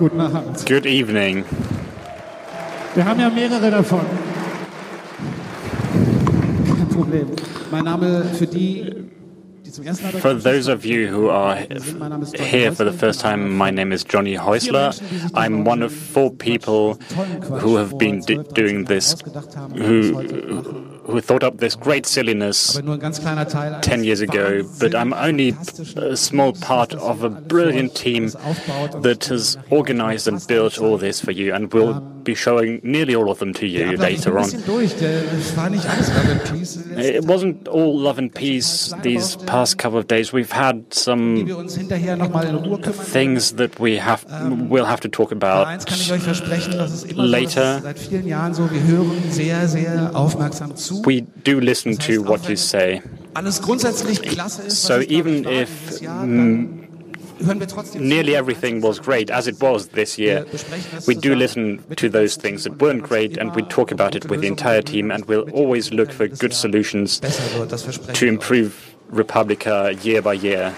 Guten Abend. Good evening. Wir haben ja mehrere davon. Kein Problem. Mein Name für die, die zum ersten Mal For those of you who are here for the first time, my name is Johnny Häusler. I'm one of four people who have been doing this, who who thought up this great silliness aber nur ein ganz kleiner Teil eines 10 years ago, but I'm only a small part of a brilliant team that has organized and built all this for you, and we'll be showing nearly all of them to you later on. bisschen durch. Der das war nicht alles Love and Peace. It wasn't all love and peace these past couple of days. We've had some wir uns hinterher nochmal in Ruhe kümmern. things that we have ähm, we'll have to talk about eins kann ich euch versprechen, das ist immer later. so, das ist seit vielen Jahren so, wir hören sehr, sehr aufmerksam zu. we do listen to what you say. Alles grundsätzlich klasse ist, So was es, glaub even if nearly everything was great, as it was this year, we do listen to those things that weren't great and we talk about it with the entire team and we'll always look for good solutions to improve Republica year by year.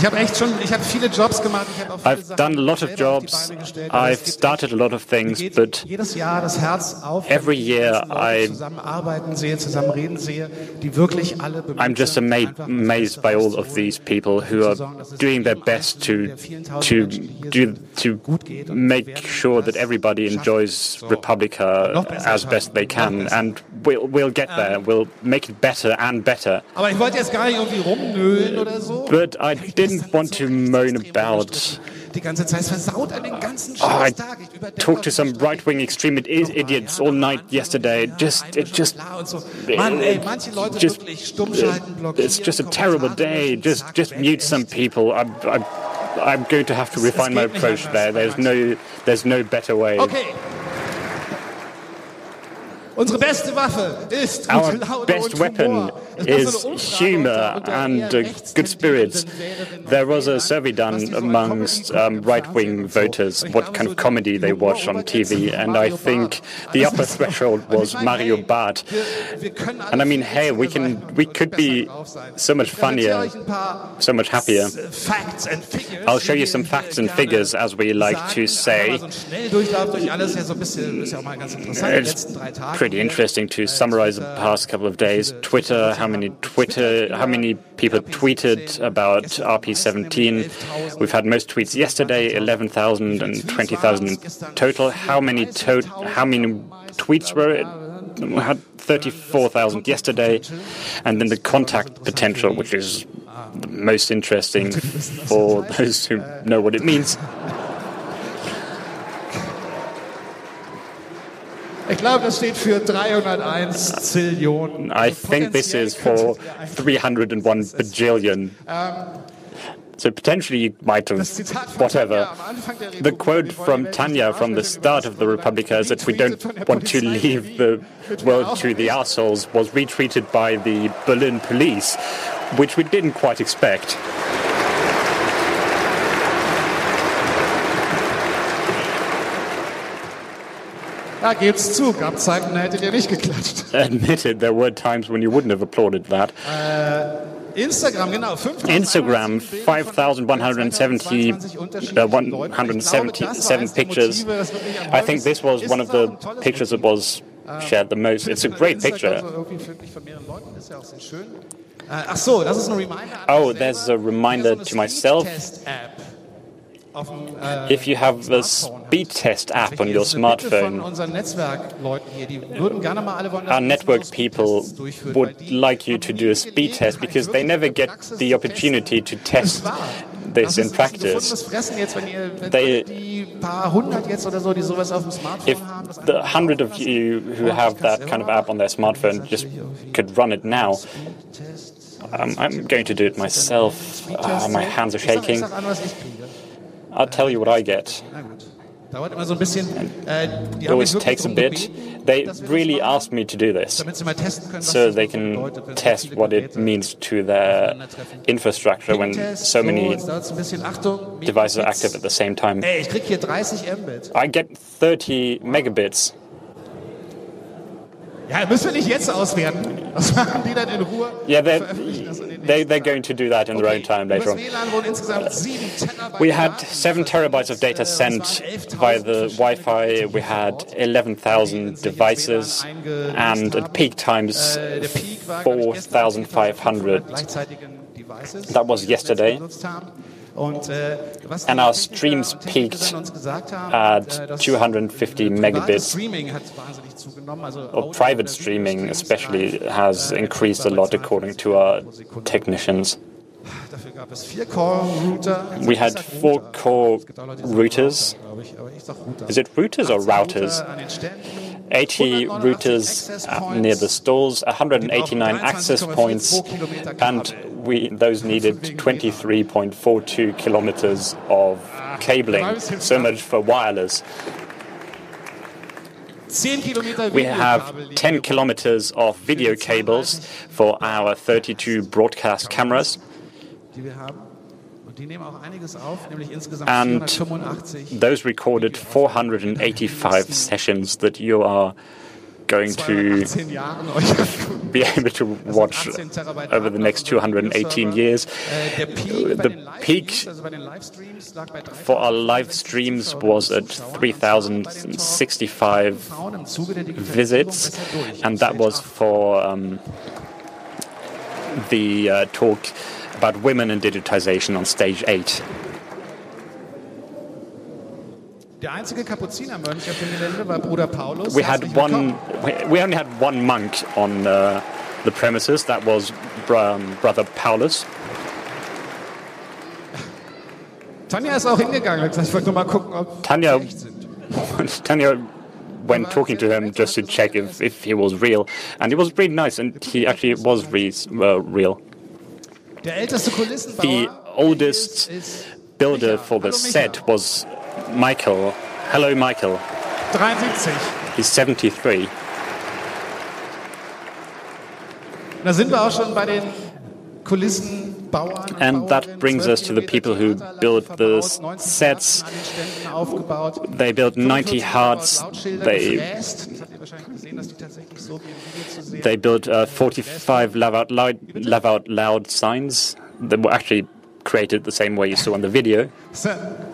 Ich habe echt schon, ich habe viele Jobs gemacht. Ich habe auch viele I've Sachen done a lot of selber auf die jobs, Beine gestellt, aber es I've started a lot of things, but jedes Jahr das Herz auf, every year I zusammenarbeiten sehe, zusammen reden sehe, die wirklich alle I'm just sind, ama- einfach das amazed by all of these people who are doing their best to to do to make sure that everybody enjoys Republica as best they can, and we'll we'll get there. Ähm. We'll make it better and better. Aber ich wollte jetzt gar nicht irgendwie rumnölen oder so. But I didn't want to moan about. Die ganze Zeit es versaut an den ganzen Oh, I Scheißtag. Ich überdecke talked to some right-wing extreme idiots all night yesterday. Just it just Klar und so. Mann, ey, manche Leute just wirklich stumm schalten, blockieren. it's just a terrible day. Just just mute some people. I'm I'm I'm going to have to refine my approach there. There's no there's no better way. Okay. Unsere beste Waffe ist Our best weapon Humor. Es gab so is humor and uh, good spirits. There was a survey done die so an amongst um, right-wing Fernsehen und so. voters what kind of comedy they watch on TV, and I think the upper threshold was Mario Barth. Wir, wir können alle And I mean, hey, we can we could be so much funnier, euch ein paar so much happier. Facts and figures, I'll show you some facts and figures, as we like to say. Aber so ein Schnelldurchlauf durch alles ist ja so ein bisschen, ist ja auch mal ganz interessant. Die It's Tage. Pretty interesting to summarize the past couple of days. Twitter, how many Twitter, how many people tweeted about RP17? We've had most tweets yesterday, 11,000 and 20,000 in total. How many to- how many tweets were it? We had 34,000 yesterday, and then the contact potential, which is the most interesting for those who know what it means. Ich glaube, das steht für 301 Zillionen. I think this is for 301 bajillion. So potentially you might have, Das Zitat von whatever. Tanja am Anfang der The quote from Tanja from the start of the Republica is that we don't want to leave the world to the assholes was retweeted by the Berlin police, which we didn't quite expect. Da gebt's zu, gab Zeiten, da hättet ihr nicht geklatscht. Admitted, there were times when you wouldn't have applauded that. Instagram, genau. 5.000 Instagram, Bilder 5,170 uh, 177 pictures. I think this was one of the pictures that was shared the most. It's a great picture. Also irgendwie wirklich von mehreren Leuten, ist ja auch sehr schön. Äh, Ach so, das ist Reminder. Oh, there's a reminder to myself. Speedtest-App auf dem, äh, If you have the speed test app on your smartphone, our network people would like you to do a speed test because they never get the opportunity to test this in practice. They- If the hundred of you who have that kind of app on their smartphone just could run it now, um, I'm going to do it myself. Ah, my hands are shaking. I'll tell you what I get. Na gut. Dauert immer so ein bisschen. Äh, die It always takes a bit. They dass wir das really asked me to do this damit sie mal testen können, was so they can bedeutet, wenn so test what it means to their infrastructure when so many jetzt dauert's ein bisschen. Achtung, devices are active at the same time. Ey, ich krieg hier 30 Mbit. I get 30 megabits. Ja, müssen wir nicht jetzt auswerten. Das machen die dann in Ruhe. Yeah, they're, veröffentlichen das in den they, they're going to do that in their own time later on. WLAN wurden insgesamt 7 Terabyte We had seven terabytes of data sent äh, 11.000 via the Wi-Fi. We had 11,000 äh, devices, and at peak times, Äh, der Peak war, glaub ich, gestern 4,500. Devices, That was yesterday. Benutzt haben. Und, äh, And our streams peaked uns gesagt haben, at äh, 250 megabits. Streaming hat wahnsinnig zugenommen. Also Or private streaming, especially, äh, has äh, increased a lot according to our 42 pro Sekunde. technicians. Dafür gab es vier Core-Router. We had four core routers. glaube ich, aber ich sag Router. Is it routers or routers? Router an den Ständen, 80 routers uh, near the stalls, 189 access points, and we those needed 23.42 kilometers of cabling. So much for wireless. We have 10 kilometers of video cables for our 32 broadcast cameras, And those recorded 485 sessions that you are going to 18 Jahren euch be able to watch over the next 218 years. Äh, Der Peak, bei The peak Live-Streams, also bei den Livestreams lag bei for our live streams was at 3,065 Frauen im Zuge der Digitalisierung visits, er and that was for um, the uh, talk about women and digitization on stage 8. Der einzige Kapuzinermönch auf dem Gelände war Bruder Paulus. We had one, we only had one monk on uh, the premises, that was um, Brother Paulus. Tanja ist auch hingegangen. Hat gesagt, ich wollte nur mal gucken, ob Tanja- die echt sind. Tanja went talking to him just to check if, if he was real, and he was really nice, and he actually was re- uh, real. Der älteste Kulissenbauer The oldest builder for the set was Michael. Hello, Michael. He's 73. Da sind wir auch schon bei den Kulissenbauern. und And that brings us to the people who built the sets. Platten an den Ständen aufgebaut. They built 90 hearts. They they built uh, 45 laugh out loud, laugh out loud signs that were actually created the same way you saw in the video.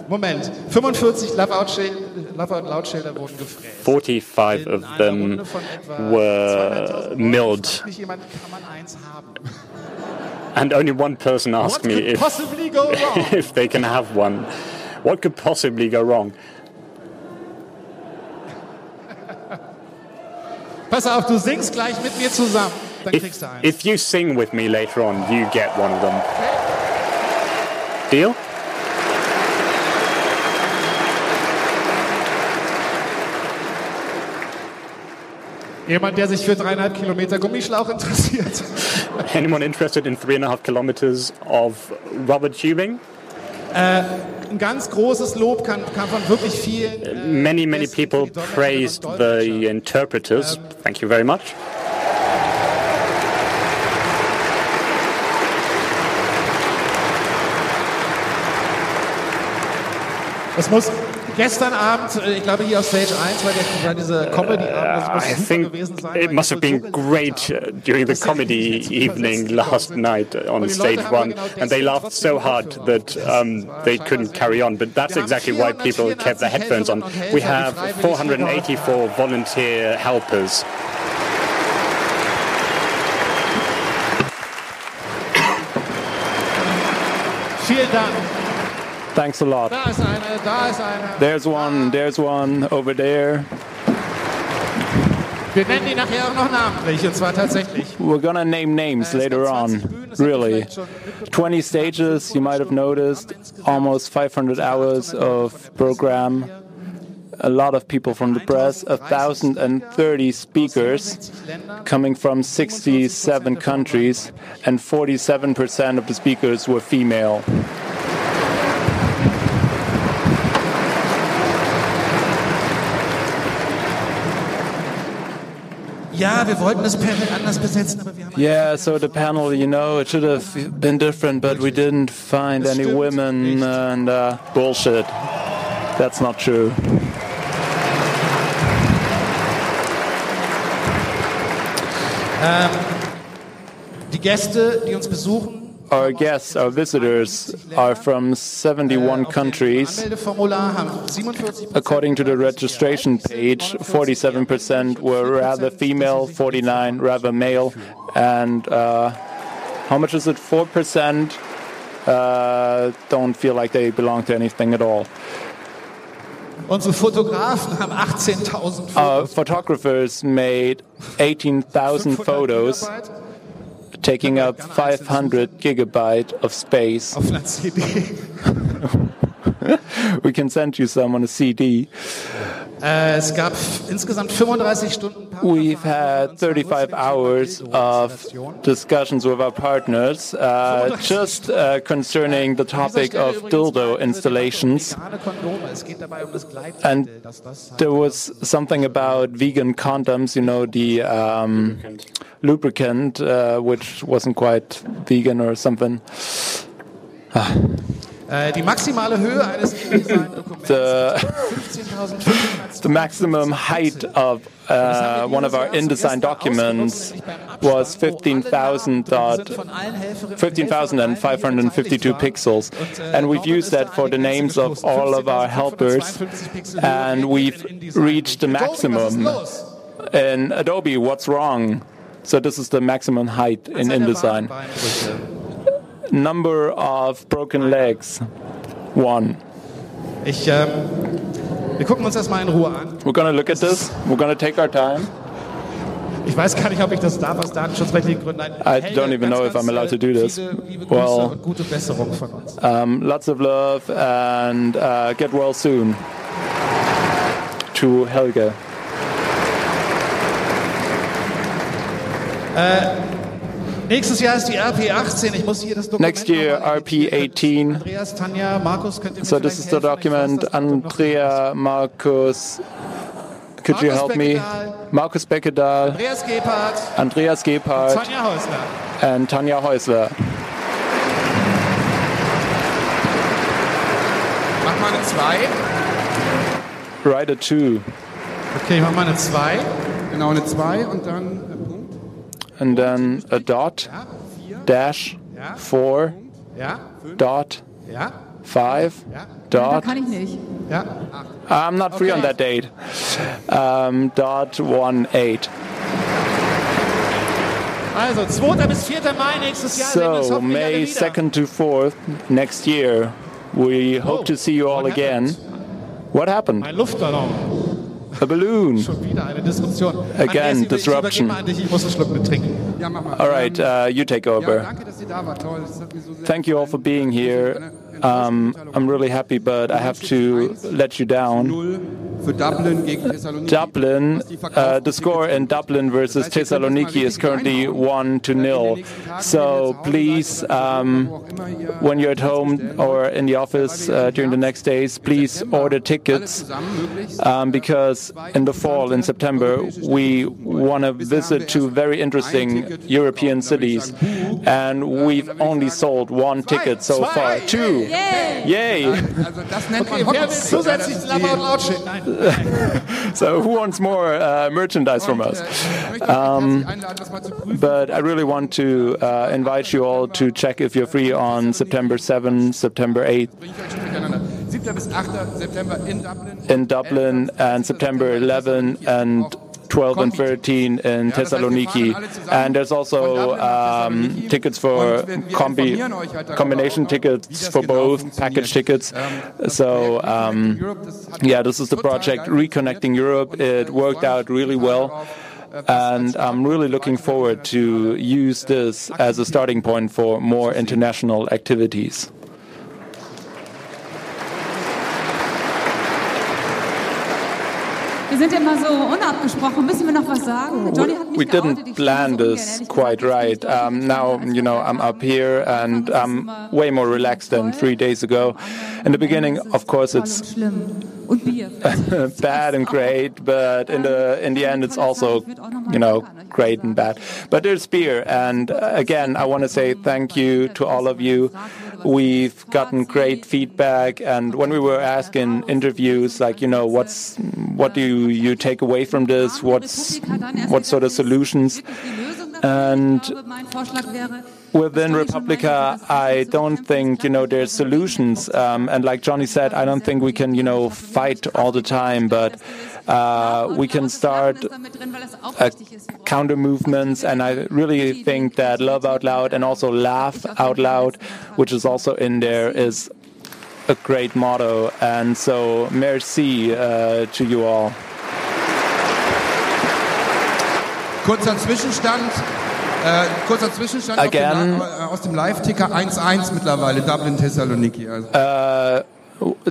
Moment, 45 Love-Out-Schilder wurden gefräst. 45 of them Runde von etwa were 200.000 milled, fragt mich jemand, kann man eins haben? and only one person asked me if possibly go wrong? if they can have one. What could possibly go wrong? Pass auf, du singst gleich mit mir zusammen. Dann If, kriegst du eins. if you sing with me later on, you get one of them. Deal? Jemand, der sich für dreieinhalb Kilometer Gummischlauch interessiert. Anyone interested in three and a half kilometers of rubber tubing? many, many people praised the interpreters. Thank you very much. Es muss gestern Abend, äh, ich glaube hier auf Stage 1, war, der, war Comedy-Abend, das I muss super think gewesen sein. it must have been great uh, during the comedy evening last night on stage one, and they laughed so hard that um, they couldn't carry on. But that's exactly why people kept their headphones on. We have 484 volunteer helpers. Vielen Dank. Thanks a lot. Da ist eine, da ist eine. There's one, there's one over there. Wir nennen die nachher auch noch namentlich, und zwar tatsächlich. We're gonna name names later on. Really. 20 stages, you might have noticed, almost 500 hours of program, a lot of people from the press, 1,030 speakers coming from 67 countries, and 47% of the speakers were female. Ja, wir wollten das Panel anders besetzen, aber wir haben Yeah, so the panel, you know, it should have been different, but we didn't find any women and uh, bullshit. That's not true. die Gäste, die uns besuchen. Our guests, our visitors, are from 71 countries. Anmeldeformular haben 47 According to the registration page, 47% were rather female, 49 rather male, and uh, how much is it? 4% uh, don't feel like they belong to anything at all. Unsere Fotografen haben 18.000 Our photographers made 18,000 photos, taking up 500 gigabyte of space. auf einer CD. We can send you some on a CD. Äh, es gab f- insgesamt 35 Stunden We've had 35 hours of discussions with our partners uh, just uh, concerning the topic of dildo installations. vegane Kondome. Es geht dabei um das And Gleitgel, das das there was something about vegan condoms, you know, the um, lubricant, uh, which wasn't quite vegan or something. äh, die maximale Höhe eines The, the maximum height of uh, one of our InDesign documents was 15,000 dot von allen Helferinnen 15,552 pixels. And we've used that for the names of all of our helpers. And we've reached the maximum in Adobe. What's wrong? So this is the maximum height in InDesign. Number of broken legs, one. Ich, ähm, wir gucken uns das mal in Ruhe an. We're gonna look at this. We're gonna take our time. Ich weiß gar nicht, ob ich das darf aus datenschutzrechtlichen Gründen. I don't even know if I'm allowed to do this. Viele liebe Grüße Well- und gute Besserung von uns. Um, lots of love and uh, get well soon. To Helge. Nächstes Jahr ist die RP 18. Ich muss hier das Dokument Next year, nochmal RP 18. Andreas, Tanja, Markus, könnt ihr mir So this is the helfen? document. Weiß. Andrea, Markus. Could you Markus help me? Beckedahl. Markus Beckedahl, Andreas Gebhardt, Andreas Gebhardt, Tanja Häusler. and Tanja Häusler. Mach mal eine 2. Write a two, Okay, ich mach mal eine 2. Genau, eine 2 und dann. And then a dot, dash, four, dot, five, ja, Da dot. kann ich nicht. I'm not free on that date. Um, dot one eight. Also 2. bis 4. Mai nächstes Jahr. So May wieder. 2nd to 4th next year, we hope to see you all again. What happened? Ein Luftballon. A balloon. Schon wieder eine Disruption. Again, disruption. übergebe mal an dich, ich muss einen Schluck mit trinken. Ja, mach mal. All right, uh, you take over. danke, dass ihr da wart. Toll. Das hat mir so sehr Thank you all for being here. Um, I'm really happy, but I have to let you down. Dublin uh, the score in Dublin versus Thessaloniki is currently one to nil. So please, um, when you're at home or in the office uh, during the next days, please order tickets um, because in the fall, in September, we want to visit two very interesting European cities, and we've only sold one ticket so far. Two. Yay! Also das nennt man Wer will Hockey. zusätzlich Slammer und Lautschrift? So who wants more uh, merchandise from us? Ich möchte euch herzlich einladen, das mal zu prüfen. But I really want to uh, invite you all to check if you're free on September 7, September 8 Bringe ich euch schon durcheinander. 7. bis 8. September in Dublin. in Dublin and September 11 and 12 and 13 in Thessaloniki. And there's also um, tickets for combi combination tickets for both, package tickets. So, um, yeah, this is the project Reconnecting Europe. It worked out really well. And I'm really looking forward to use this as a starting point for more international activities. Wir sind immer so unabgesprochen. Müssen wir noch was sagen? Johnny hat mich we didn't plan this quite right. Um, now, you know, I'm up here and I'm way more relaxed than three days ago. In the beginning, of course, it's schlimm. Und bad and great, but in the in the end, it's also, you know, great and bad. But there's beer, and uh, again, I want to say thank you to all of you. We've gotten great feedback, and when we were asking interviews, like, you know, what's what do you, take away from this? What's what sort of solutions? And within Republica, I don't think you know there's solutions. Um, and like Johnny said, I don't think we can you know fight all the time, but uh, we can start uh, counter movements. And I really think that love out loud and also laugh out loud, which is also in there, is a great motto. And so, merci uh, to you all. Kurzer Zwischenstand. Äh, kurzer Zwischenstand Again. Äh, aus dem Live-Ticker 1-1 mittlerweile, Dublin Thessaloniki. Also.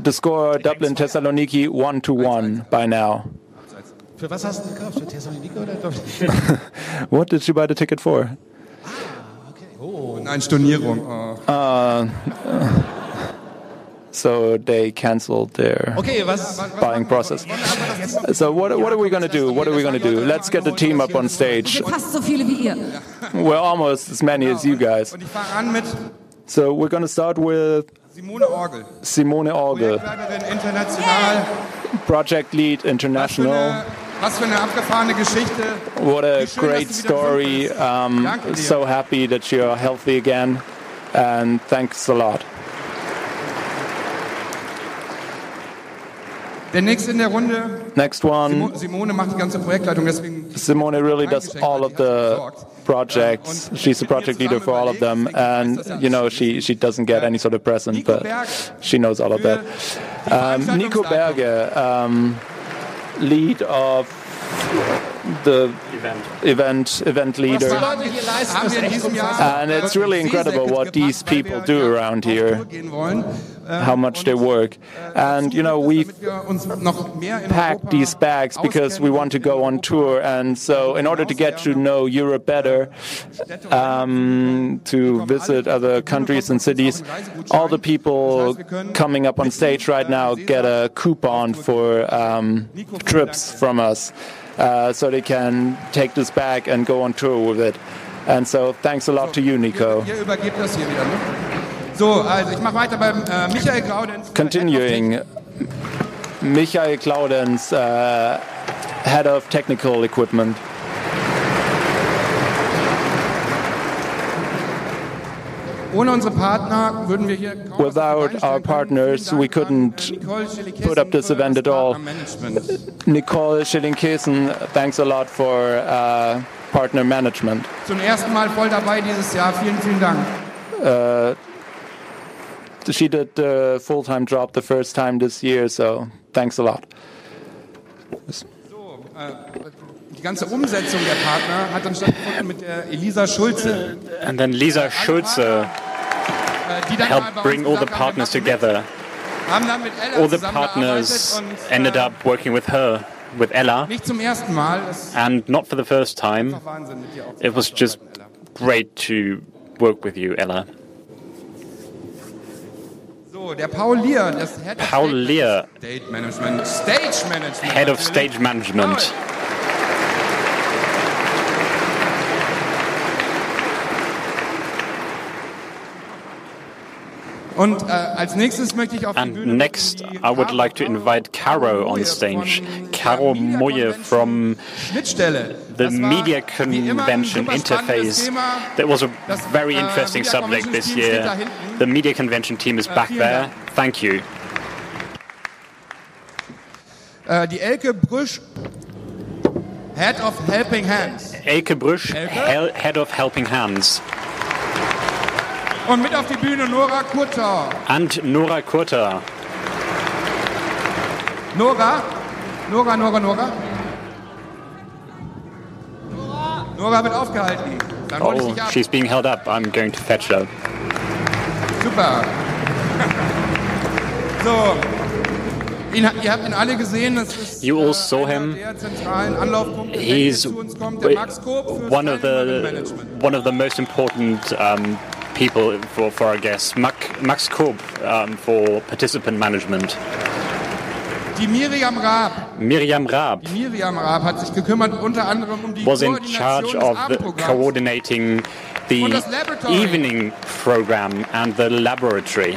The score Dublin Thessaloniki 1 to 1 by now. Für was hast du gekauft? Für Thessaloniki oder Dublin? What did you buy the ticket for? Nein, Stornierung. Oh. So they canceled their Okay, was? buying process. So what, what are we going to do? What are we going to do? Let's get the team up on stage. so viele wie ihr. We're almost as many as you guys. Und ich fange an mit So we're going to start with Simone Orgel. Simone Orgel, project lead international. eine, was für eine abgefahrene Geschichte. What a great dass du wieder story. Um, so happy that you're healthy again. And thanks a lot. Der nächste in der Runde, Next one, Simone macht die ganze Projektleitung, deswegen Simone really does all of the projects. She's the project leader for all of them, and you know she she doesn't get any sort of present, but she knows all of that. Um, Nico Berge, um, lead of the event. event leader. Leute hier leisten, haben ist wir in echt diesem unfassbar. Jahr And it's really incredible what these people do around here, gehen wollen, how much they work. And you know, in packed these bags because we want to go on tour. And so, in order to get to know Europe better, um, to visit other countries and cities, all the people coming up on stage right now get a coupon for um, trips from us. Uh, so they can take this bag and go on tour with it. And so, thanks a lot to you, Nico. So, also ich mache weiter beim äh, Michael Graudenz. Continuing, Michael Claudens, uh, head of technical equipment. Ohne unsere Partner würden Without our partners, we couldn't put up this für event at all. Partnermanagement. Nicole Schilling-Kiesen, thanks a lot for uh, partner management. Zum ersten Mal voll dabei dieses Jahr. Vielen, vielen Dank. She did the full-time job the first time this year, so thanks a lot. Äh, die ganze Umsetzung der Partner hat dann stattgefunden mit der Elisa Schulze, And then Lisa Schulze äh, die dann mal helped bring all the partners together. mit, haben dann mit Ella All the partners ended äh, up working with her, with Ella, Nicht zum ersten Mal. Das and not for the first time. Wahnsinn mit dir auch. It was just great to work with you, Ella. So, der Paul Lier, das Head of Paul Stage Lear, Stage Management. Stage Management. head of stage management. Und äh, als nächstes möchte ich auf And next, I would like to invite Caro on stage. Caro Moje from the Media Convention Interface. That was a Das, very äh, interesting subject this year. The Media Convention team is back vielen there. Thank you. Äh, die Elke Brüsch, Head of Helping Hands. Elke? Hel- Head of Helping Hands. Und mit auf die Bühne Nora Kurtau. And Nora Kurta. Nora? Nora, Nora, Nora? Nora wird aufgehalten. Dann hol ich Oh, dich ab. she's being held up. I'm going to fetch her. Super. so. Ihn, ihr habt ihn alle gesehen. Das ist You all äh, saw him. He's one of the one of the most important um, people for, for our guests. Max, Korb um, for participant management. Die Miriam Raab. Miriam Raab Die Miriam Raab hat sich gekümmert unter anderem um die was in charge of the coordinating the Und das Laboratory. evening program and the laboratory.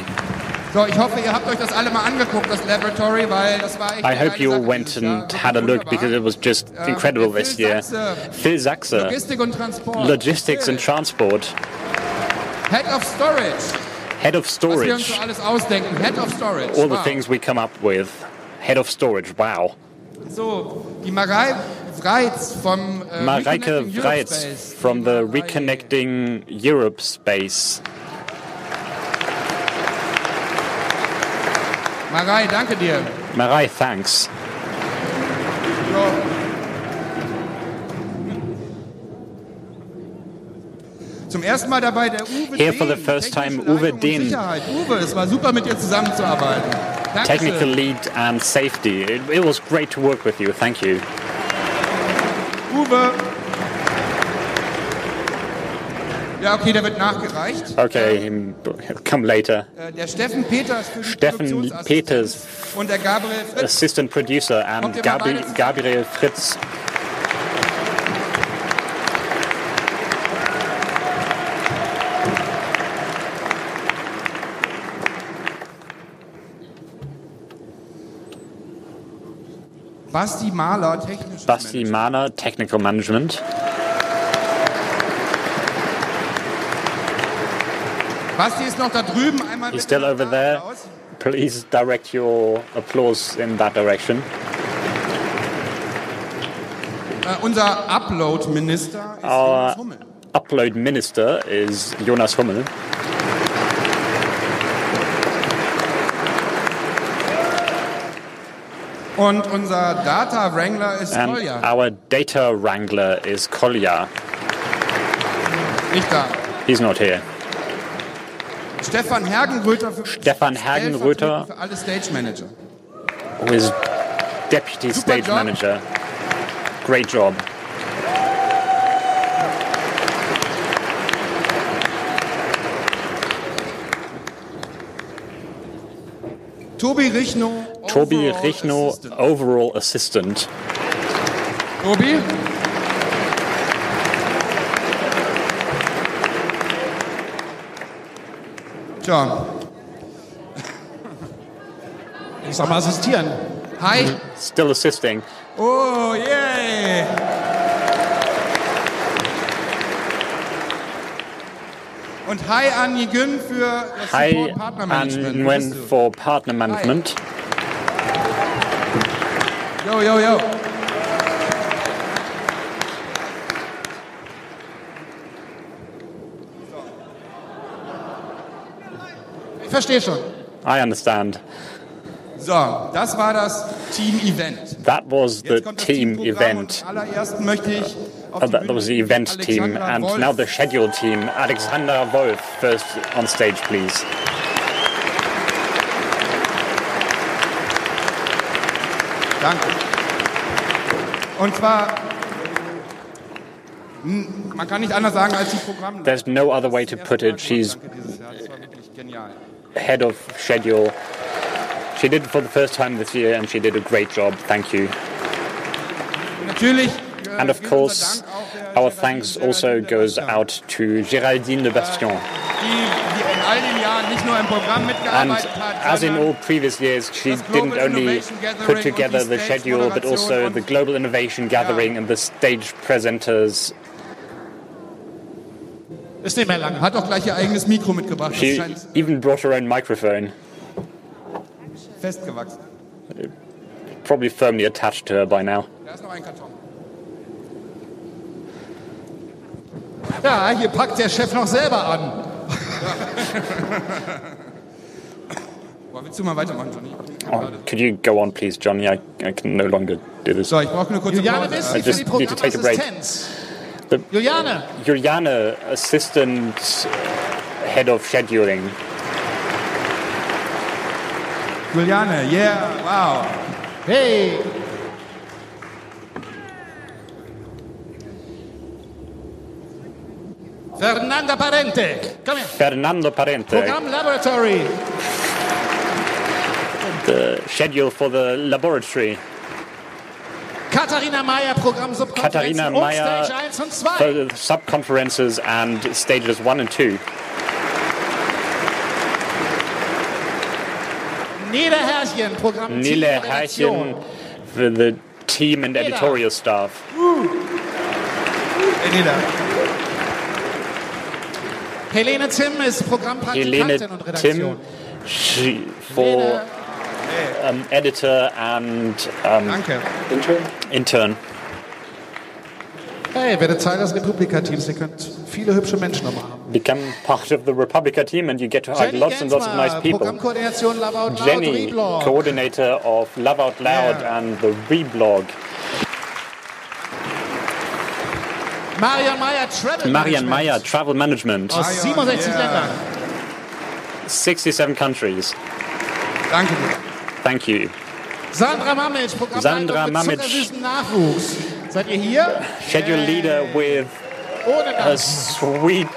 So, ich hoffe, ihr habt euch das alle mal angeguckt, das Laboratory, weil das war echt I hope you all went and had a look because it was just incredible Phil this year. Sachse, Phil Sachse, Logistik und Transport. logistics Phil, and transport, Head of Storage. head of Was wir uns storage. so alles ausdenken. Head of Storage. All the things we come up with. Head of storage. Wow. So, die Marei vom äh, Mareike Vreitz from the Reconnecting Europe Space. Marei, danke dir. Marai, thanks. So. Zum ersten Mal dabei der Uwe Here for the Dehn, first time, Uwe Dehn. Sicherheit. Uwe, es war super mit dir zusammenzuarbeiten. Technical Dankeschön. lead and safety. It, it was great to work with you. Thank you. Uwe. Ja, okay, der wird nachgereicht. Okay, come later. Äh, Der Steffen Peters Steffen. Peters, und der Gabriel Fritz. assistant producer, and Gabi? Gabriel Fritz. Basti Mahler, technisches Basti Management. Mahler, technical management. Basti ist noch da drüben. Einmal He's still over there. Applaus. Please direct your applause in that direction. Äh, unser Upload-Minister ist Our Jonas Hummel. upload minister is Jonas Hummel. Und unser Data Wrangler ist And Kolja. our data wrangler is Kolja. Nicht da. He's not here. Stefan Hergenröther für Stefan Hergenröther. stellvertretend für alle Stage Manager. who is deputy Super stage job. manager. Great job. Tobi Richno. Tobi Richno, Assistant. overall assistant. Tobi? Tja, Ich soll mal assistieren. hi. Still assisting. Oh, yay! Und hi an Gün für das Hi, Support Partner Management. when bist du? for partner management. Yo, yo, yo. Ich verstehe schon. I understand. So, das war das Team-Event. That was the Jetzt team event. Und allererst möchte ich auf Oh, that, that was the bitten event team, and Wolf. now the schedule team. Alexander Wolf, first on stage, please. Danke. Und zwar, hm, man kann nicht anders sagen als die Programm. There's no other way to put it. She's Danke dieses Jahr, das war wirklich genial. head of schedule. She did it for the first time this year, and she did a great job. Thank you. Natürlich. äh, And of course, unser Dank auch der our thanks also goes out to Géraldine de Bastion, Die, die in all den Jahren nicht nur im Programm And mitgearbeitet hat, as in all previous years, she didn't only put together the schedule, but also the Global Innovation Gathering and the stage presenters. Ist nicht mehr lange. hat auch gleich ihr eigenes Mikro mitgebracht. She even brought her own microphone, festgewachsen. probably firmly attached to her by now. Da ist noch ein Karton. Ja, hier packt der Chef noch selber an. Boah, willst du mal weitermachen, Johnny? Oh, could you go on, please, Johnny? I, I can no longer do this. So, ich brauche eine kurze Juliane Pause. Wissli I für just die need to take a break. Programmassistenz. The- Juliane, Juliana, assistant uh, head of scheduling. Juliane, yeah, wow. hey. Fernanda Parente, komm her. Fernando Parente, Programm Laboratory. the schedule for the laboratory. Katharina Meyer, Programm Subkonferenzen Katharina und Meyer Stage 1 und 2. for the sub-conferences and stages one and two. Nele Herrchen, Programm Nile Team Redaktion. Herrchen for the team and editorial staff. Hey, Neda. Helene Tim ist Helene Programmpraktikantin und Redaktion. Tim she, for um, editor and um, Danke. intern. Hey, werdet Teil des Republika-Teams. Ihr könnt viele hübsche Menschen nochmal haben. Become part of the Republica team and you get to hide Jenny lots and lots of nice Gensmer, people. Programmkoordination Love Out Loud, Jenny, Reblog. coordinator of Love Out Loud Yeah. and the Reblog. Marian Meyer, Travel Marian Management. Meyer, travel management. Aus 67 Yeah. Ländern. 67 countries. Danke dir. Thank you. Sandra Mamic, Programmleitung Sandra mit Mamic. zuckersüßen Nachwuchs. Seid ihr hier? Schedule leader with Ohne a sweet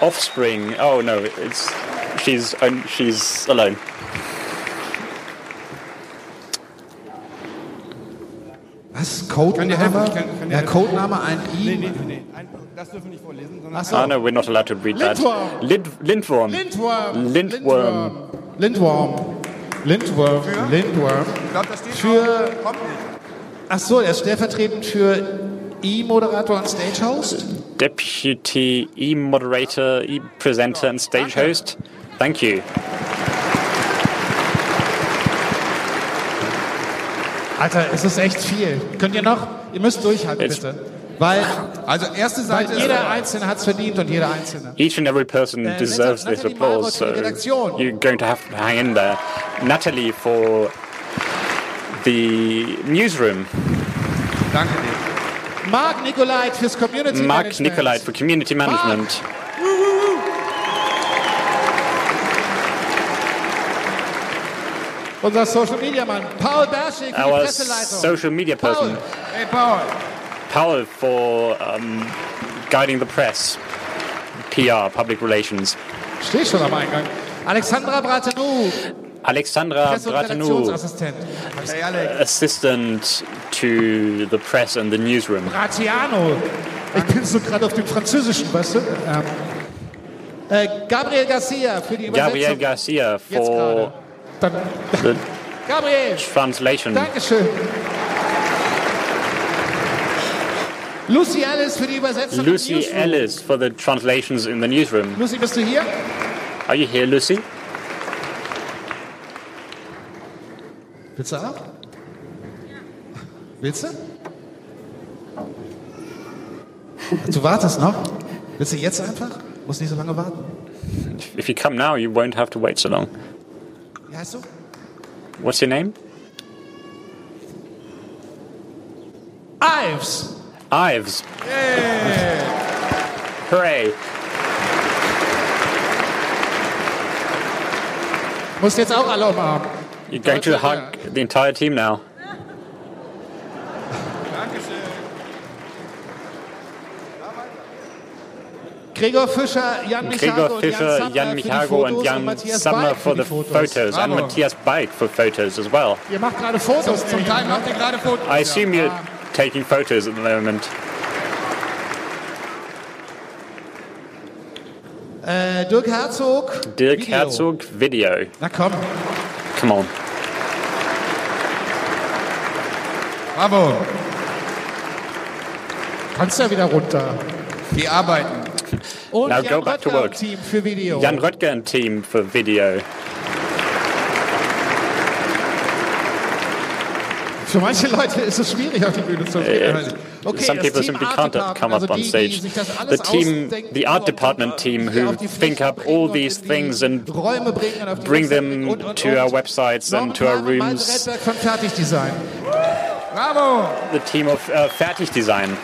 offspring. Oh no, it's she's she's alone. Was? Codename? Kann dir helfen? Ich kann- kann ja. Codename ein I. Nee, nee, nee. Ein, das dürfen wir nicht vorlesen, sondern Ach so. Oh no, we're not allowed to read that. Lindworm. Lind, Lindworm. Lindworm. Lindworm. Lindworm. Lindworm. Lindworm. ich glaube, das steht Für- kommt nicht. Ach so, er ist stellvertretend für E-Moderator und Stagehost. Deputy e-moderator, e-presenter and stage host. Thank you. Alter, es ist echt viel. Könnt ihr noch? Ihr müsst durchhalten, bitte. Weil, Also erste weil Seite jeder Einzelne hat es verdient und jeder Einzelne. Each and every person Äh, deserves this Natalie applause, Margot so für you're going to have to hang in there. Natalie for the newsroom. Danke dir. Marc Nicolait fürs Community Mark Management. Nicolait for community management. Unser Social Media Mann. Paul Berschig Our Presseleitung. social media person. Paul. Hey, Paul. Paul for um, guiding the press. PR, public relations. Stehe schon am Eingang. Alexandra Bratenou, Alexandra Bratanou, Redaktionsassistent. Hey, Alex. assistant to the press and the newsroom. Bratiano. Ich bin so gerade auf dem Französischen, weißt du? Ähm, äh, Gabriel Garcia für die Übersetzung. Gabriel Garcia for. Dann, the Gabriel, translation. Dankeschön. Lucy Ellis für die Übersetzung. Lucy. Ellis for the translations in the newsroom. Lucy, bist du hier? Are you here, Lucy? Willst du auch? Willst du? Du wartest noch? Willst du jetzt einfach? Musst nicht so lange warten. If you come now, you won't have to wait so long. Wie heißt du? What's your name? Ives. Ives. Hooray. Musst jetzt auch alle umarmen. You're going to hug the entire team now. Gregor Fischer, Jan Michago Gregor und Fischer, Jan, die Michago und Jan Matthias Summer for für the die Fotos. photos, and. Matthias Bike for photos as well. Ihr macht gerade Fotos. Zum Teil macht ihr gerade Fotos. I assume you're taking photos at the moment. Äh, Dirk Herzog. Dirk Video. Herzog video. Na komm. Come on. Bravo. Kannst ja wieder runter. Geh arbeiten. Und Now Jan go back to Röttger im work. Team für Video. Jan Röttger team for video. Für manche Leute ist es schwierig, auf die Bühne zu gehen. Okay, Some people simply can't Department, come up on stage. The team, the art department äh, team who think up all these things and Räume bringen, auf die bring them to our websites and to our rooms. Redberg Fertigdesign. Bravo. The team of uh, Fertig Design.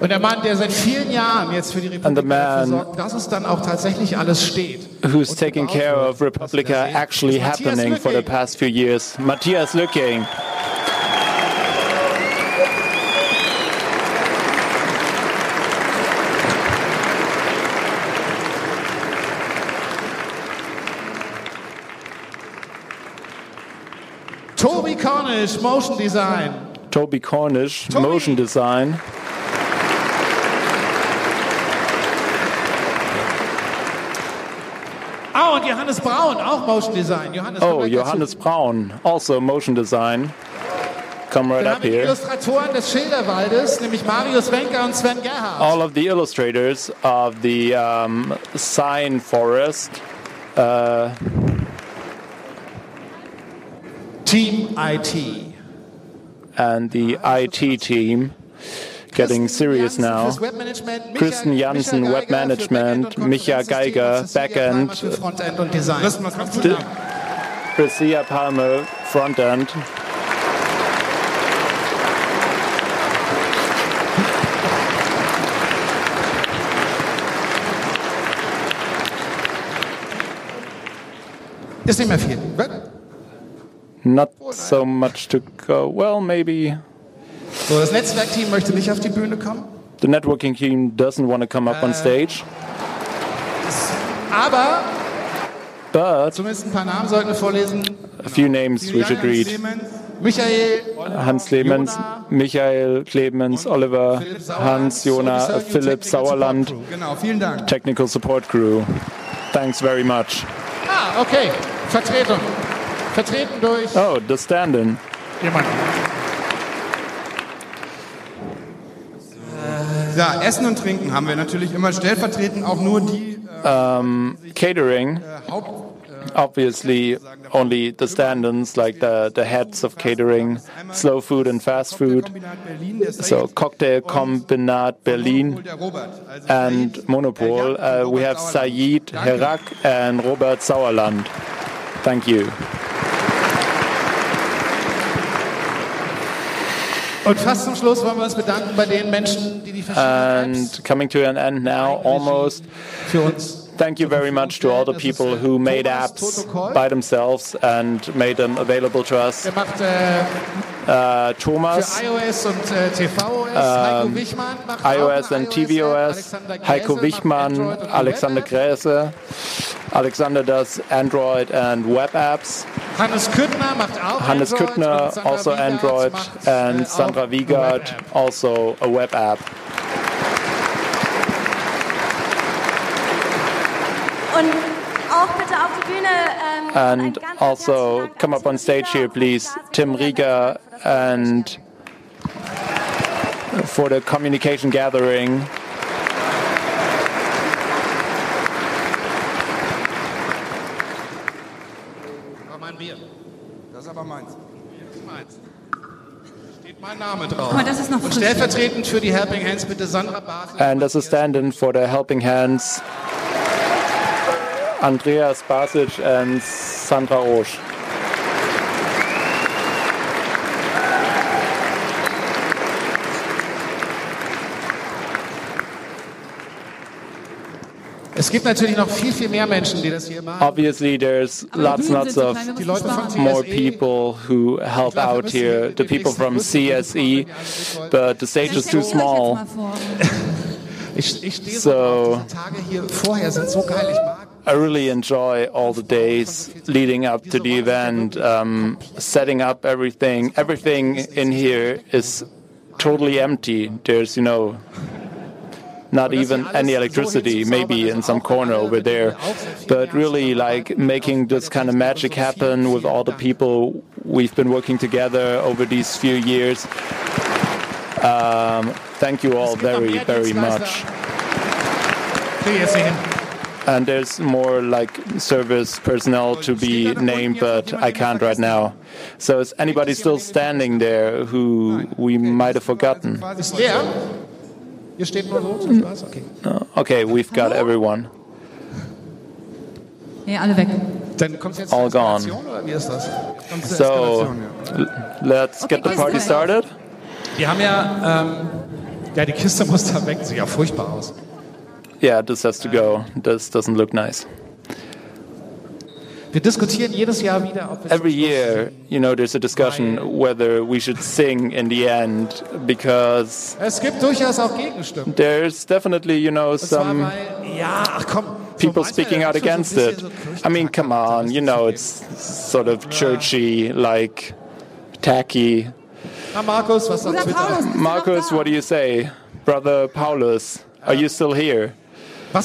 Und der Mann, der seit vielen Jahren jetzt für die Republik sorgt, dass es dann auch tatsächlich alles steht. Who's taking care of Republica actually happening for the past few years? Matthias Lücking. Toby Cornish, Motion Design. Toby Cornish, Toby. motion design. Johannes Braun, auch Motion Design. Johannes, Oh, dazu. Johannes Braun, also motion design. Come right Dann up haben wir die here. Illustratoren des Schilderwaldes, nämlich Marius Wenker und Sven Gerhardt. All of the illustrators of the um, sign forest. Uh, Team IT. and the IT team getting serious now. fürs Webmanagement, Michael- Kristen Janssen, Michael Geiger Webmanagement, für Backend und Micha Geiger, Backend. Palmer für Frontend Design. Christen, was machst du D- da? Priscilla Palmer, front end. Ist nicht mehr viel. Not so much to go. Well, maybe So, das Netzwerkteam möchte nicht auf die Bühne kommen. the networking team doesn't want to come up on stage, Aber but zumindest ein paar Namen sollten wir vorlesen. a few names we should read. Michael, Hans Clemens, Michael Clemens, Oliver, Hans, Jona, Philipp Sauerland, Genau, vielen Dank. technical support crew. Thanks very much. ah, okay, Vertretung. Vertreten durch Oh, the stand-in. jemanden. Ja, Essen und Trinken haben wir natürlich immer stellvertretend auch nur die Catering, Haupt. obviously only the stand-ins, like the, the heads of catering, slow food and fast food. So Cocktail Kombinat Berlin. Also and Monopol. Uh, we have Sayid Herak and Robert Sauerland. Thank you. Und fast zum Schluss wollen wir uns bedanken bei den Menschen, die die verschiedenen And coming to an end now, almost. für uns Thank you very much to all the people who made apps by themselves and made them available to us. Äh, Uh, Thomas, iOS und äh, tvOS. Heiko Wichmann iOS and tvOS, Heiko Wichmann, Alexander. Gräse. Alexander does Android and web apps. Hannes Küttner macht auch Hannes. Küttner, also Android, äh, and Sandra eine Wiegert, also a web app. Und auch bitte auf die Bühne. Ähm, ein And ganz, ganz also herzlichen Dank come an up on Tim stage Rieger here, und please. Lars Tim Rieger, Rieger and for the communication gathering. Oh, mein Bier. Das ist aber meins. Das ist meins. Steht mein Name drauf. Guck mal, das ist noch Und frisch. stellvertretend für die Helping Hands bitte Sandra Basel. And as a stand-in for the Helping Hands, Andreas Basic and Sandra Roche. Es gibt natürlich noch viel, viel mehr Menschen, die das hier machen. Obviously, there's Aber lots and lots of more TSE. people who help out here, the people from CSE, but the stage is too small. Ich, ich stehe So- so. Tage hier vorher sind so geil. Ich mag I really enjoy all the days leading up to the event, um, setting up everything. Everything in here is totally empty. There's, you know, not even any electricity, maybe in some corner over there. But really, like making this kind of magic happen with all the people we've been working together over these few years. Um, thank you all very, very much. And there's more like service personnel to be named, but I can't right now. So is anybody still standing there who we might have forgotten? Ist leer? Hier steht nur rot und schwarz. Okay. We've got everyone. Nee, alle weg. Dann kommt jetzt All gone. Eskalation, oder wie ist das? So let's get the party started. Wir haben ja, ähm, ja, die Kiste muss da weg. Sieht ja furchtbar aus. Yeah, this has to go. Ah. This doesn't look nice. Wir diskutieren jedes Jahr wieder, ob wir Every year, you know, there's a discussion whether we should sing in the end because Es gibt durchaus auch Gegenstimmen. there's definitely, you know, some weil, ja, ach komm. so people speaking out schon so ein against it. I mean, come on, you know, it's sort of churchy, like tacky. Markus, was sagt Bruder Twitter? Paulus, bist du Markus, what do you say? Brother Paulus, are you still here? But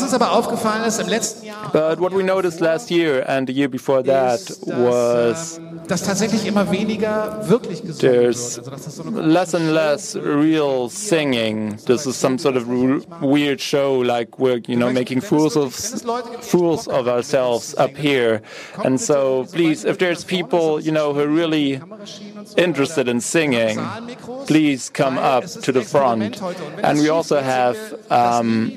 what we noticed last year and the year before that ist, was dass, ähm, dass tatsächlich immer weniger wirklich gesungen there's wird. Also, dass das so eine less and less real singing. This is some sort of weird show, like we're you know making fools of fools of ourselves up here. And so, please, if there's people you know who are really interested in singing, please come up to the front. And we also have um,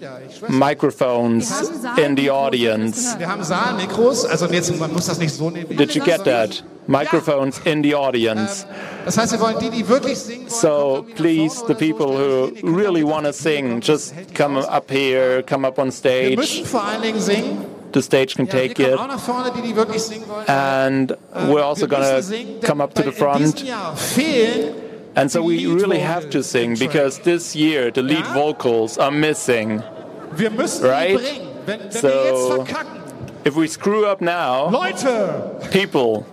microphones in the audience. Wir haben Saalmikros, also jetzt, man muss das nicht so nehmen. Did you get that? Microphones in the audience. Ähm, das heißt, wir wollen die, die wirklich singen wollen, So please, the people who really want to sing, just come up here, come up on stage. müssen vor allen Dingen singen. The stage can take it. auch nach vorne, die, die wirklich singen wollen. And ähm, we're also singen, denn come up to the front. diesem Jahr fehlen And so we really have to sing because this year the lead vocals are missing. Wir müssen Right? die bringen. Wenn, wenn So- wir jetzt verkacken, If we screw up now, Leute! people,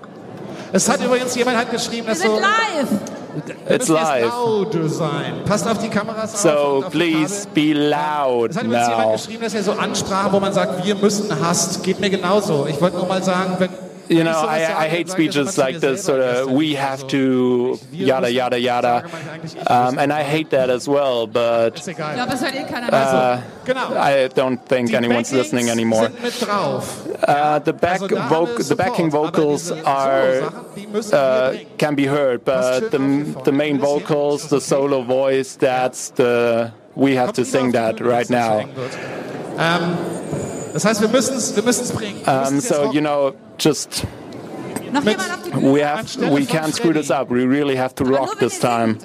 Es hat übrigens jemand hat geschrieben, Wir dass sind so, live. wir it's live. laut sein. Passt auf die Kameras auf. So auf die please be loud Es hat übrigens jemand now. geschrieben, dass er so Ansprachen, wo man sagt, wir müssen hasst. Geht mir genauso. Ich wollte nur mal sagen, wenn You know, I, I hate sage ich das speeches like this, sort of, we have to, yada, yada, yada. Um, and I hate that as well, but Ist egal. Ja, das hört keiner mehr. genau. I don't think anyone's listening anymore. sind mit drauf. Uh, the back voc the backing vocals are Solo-Sachen, die müssen wir uh, can be heard, but the the main vocals, the solo voice, that's the we have to sing that right now. Das heißt, wir müssen es wir müssen's bringen. Wir Um, so you know, just we have we can't screw this up. We really have to rock this time.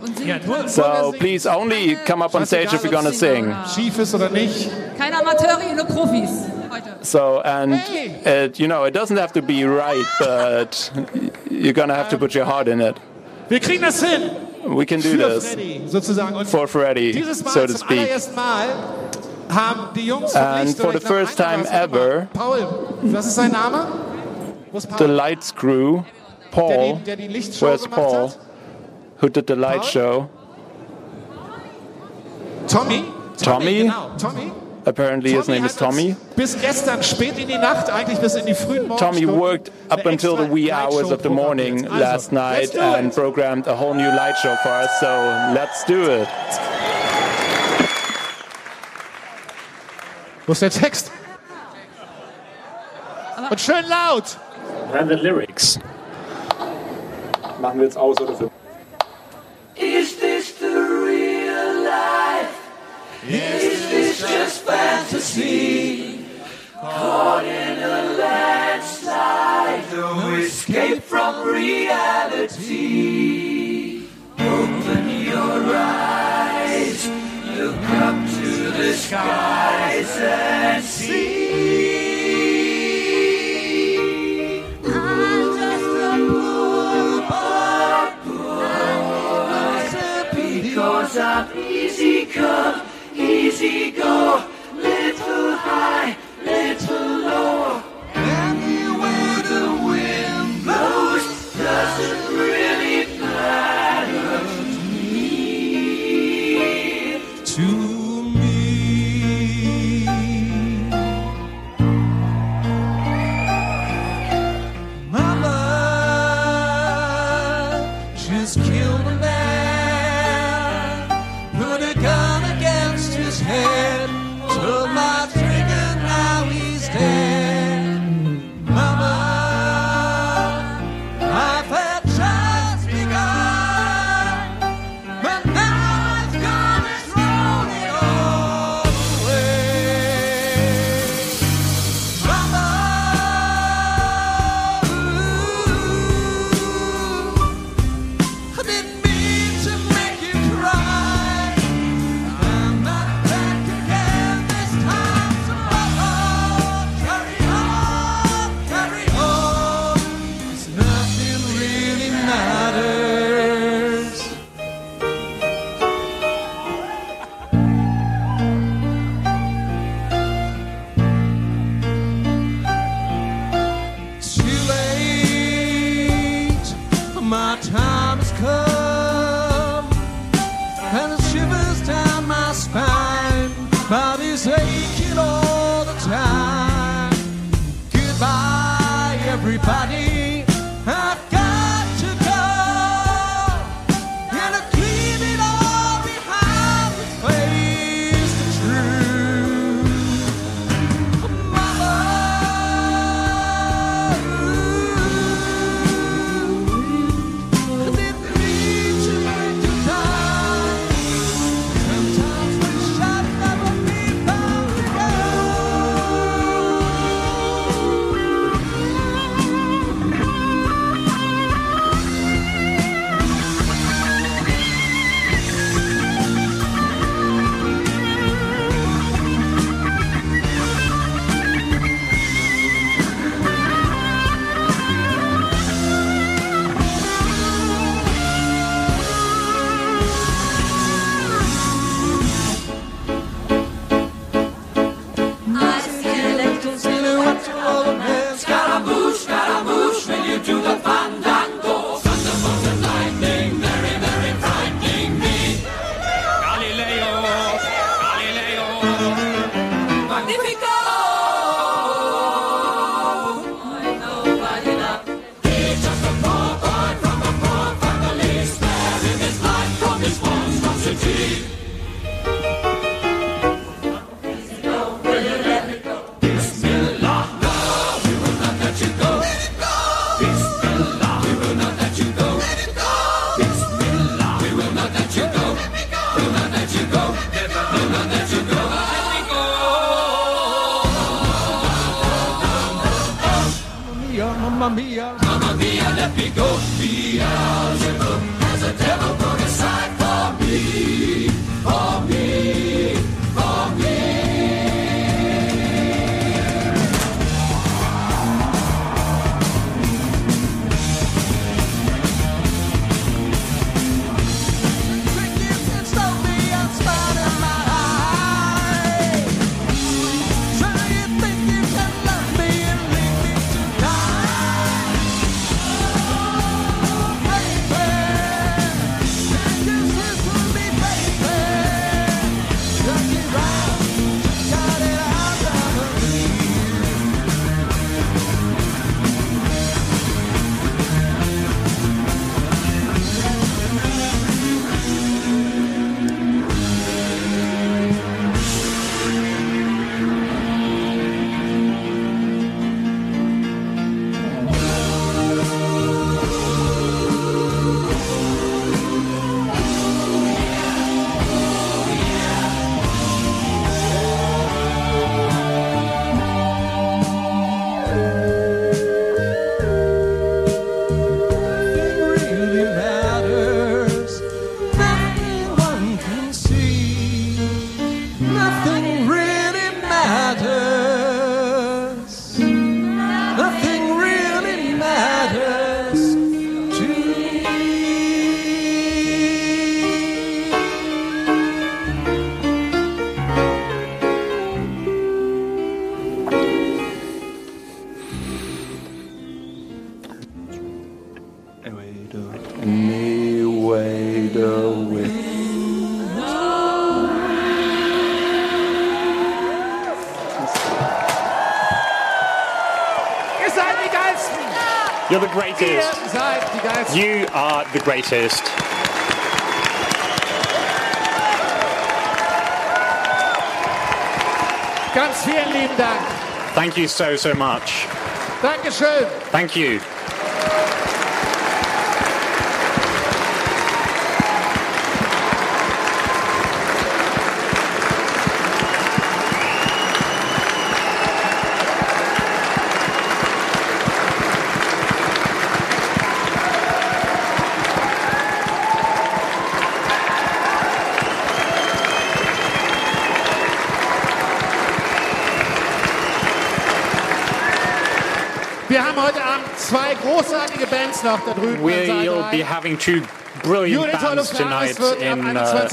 So please only come up on stage if you're gonna sing. Schief ist oder nicht. Keine Amateure, nur Profis heute. So and it, you know it doesn't have to be right, but you're gonna have to put your heart in it. Wir kriegen das hin. We can do this for Freddy, so to speak. Allerersten Mal haben die Jungs And for the first time war's, warte mal. ever- Paul, was ist sein Name? Wo ist The lights crew, Der Paul, die, der die where's Paul, who did the light show? Tommy? Tommy? Tommy. Apparently his name is Tommy. uns Bis gestern spät in die Nacht, eigentlich bis in die frühen Tommy worked up until the wee hours of the morning last night and programmed a whole new light show for us. So let's do it. Wo ist der Text? Und schön laut. And the lyrics. Machen wir jetzt aus oder für? Is this the real life? Is this just fantasy? Caught in a landslide, no escape from reality. Open your eyes, look up to the skies and sea. I'm just a poor boy, because I'm easy come, easy go, little high, little low. Greatest. seid die Geilsten! You are the greatest. Ganz vielen lieben Dank. Thank you so, so much. Dankeschön. Thank you. Wir haben heute Abend zwei großartige Bands noch da drüben. We'll be having two brilliant bands tonight in, uh,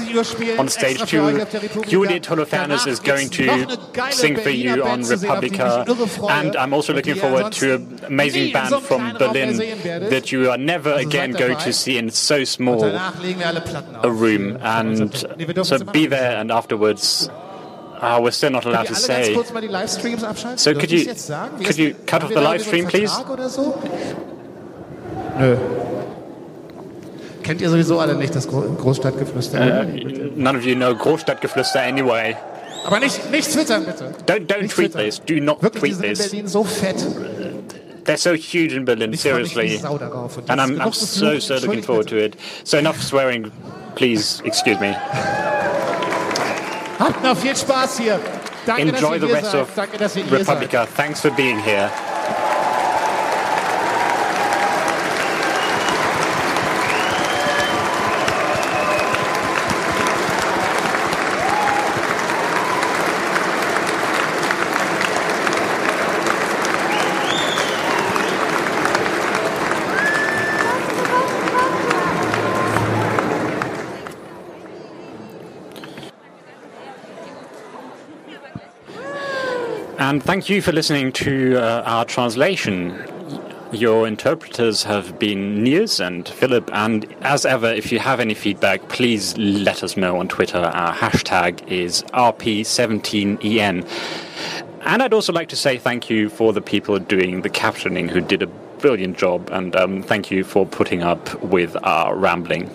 on stage extra für euch two. Judith Holofernes is going gibt's noch eine to sing for you on Band zu sehen, auf die ich mich Republica. And I'm also looking forward to an amazing band from kleinen Raum mehr Berlin that you are never again going to see in so small danach legen wir alle Platten auf. a room. And unser- Nee, wir dürfen so be there and afterwards, uh, we're still not allowed to ihr alle ganz say. kurz mal die Livestreams abschalten? So could you- jetzt sagen? Wie could you cut off the live stream, please? Nö. Kennt ihr sowieso alle nicht das Gro Großstadtgeflüster? oder? None of you know Großstadtgeflüster anyway. Aber nicht, nicht twittern, bitte. Don't don't Nicht tweet twittern. this. Do not Wirklich, die tweet sind in this. Berlin so fett. They're so huge in Berlin, Ich seriously. Sau darauf. And I'm, I'm so, so looking forward to bitte. it. So enough swearing. Please, excuse me. Habt noch viel Spaß hier. Danke, Enjoy dass the ihr hier rest seid. of Danke, dass ihr hier seid. Republica. Thanks for being here. And thank you for listening to uh, our translation. Your interpreters have been Niels and Philip, and as ever, if you have any feedback, please let us know on Twitter. Our hashtag is RP17EN. And I'd also like to say thank you for the people doing the captioning who did a brilliant job, and um, thank you for putting up with our rambling.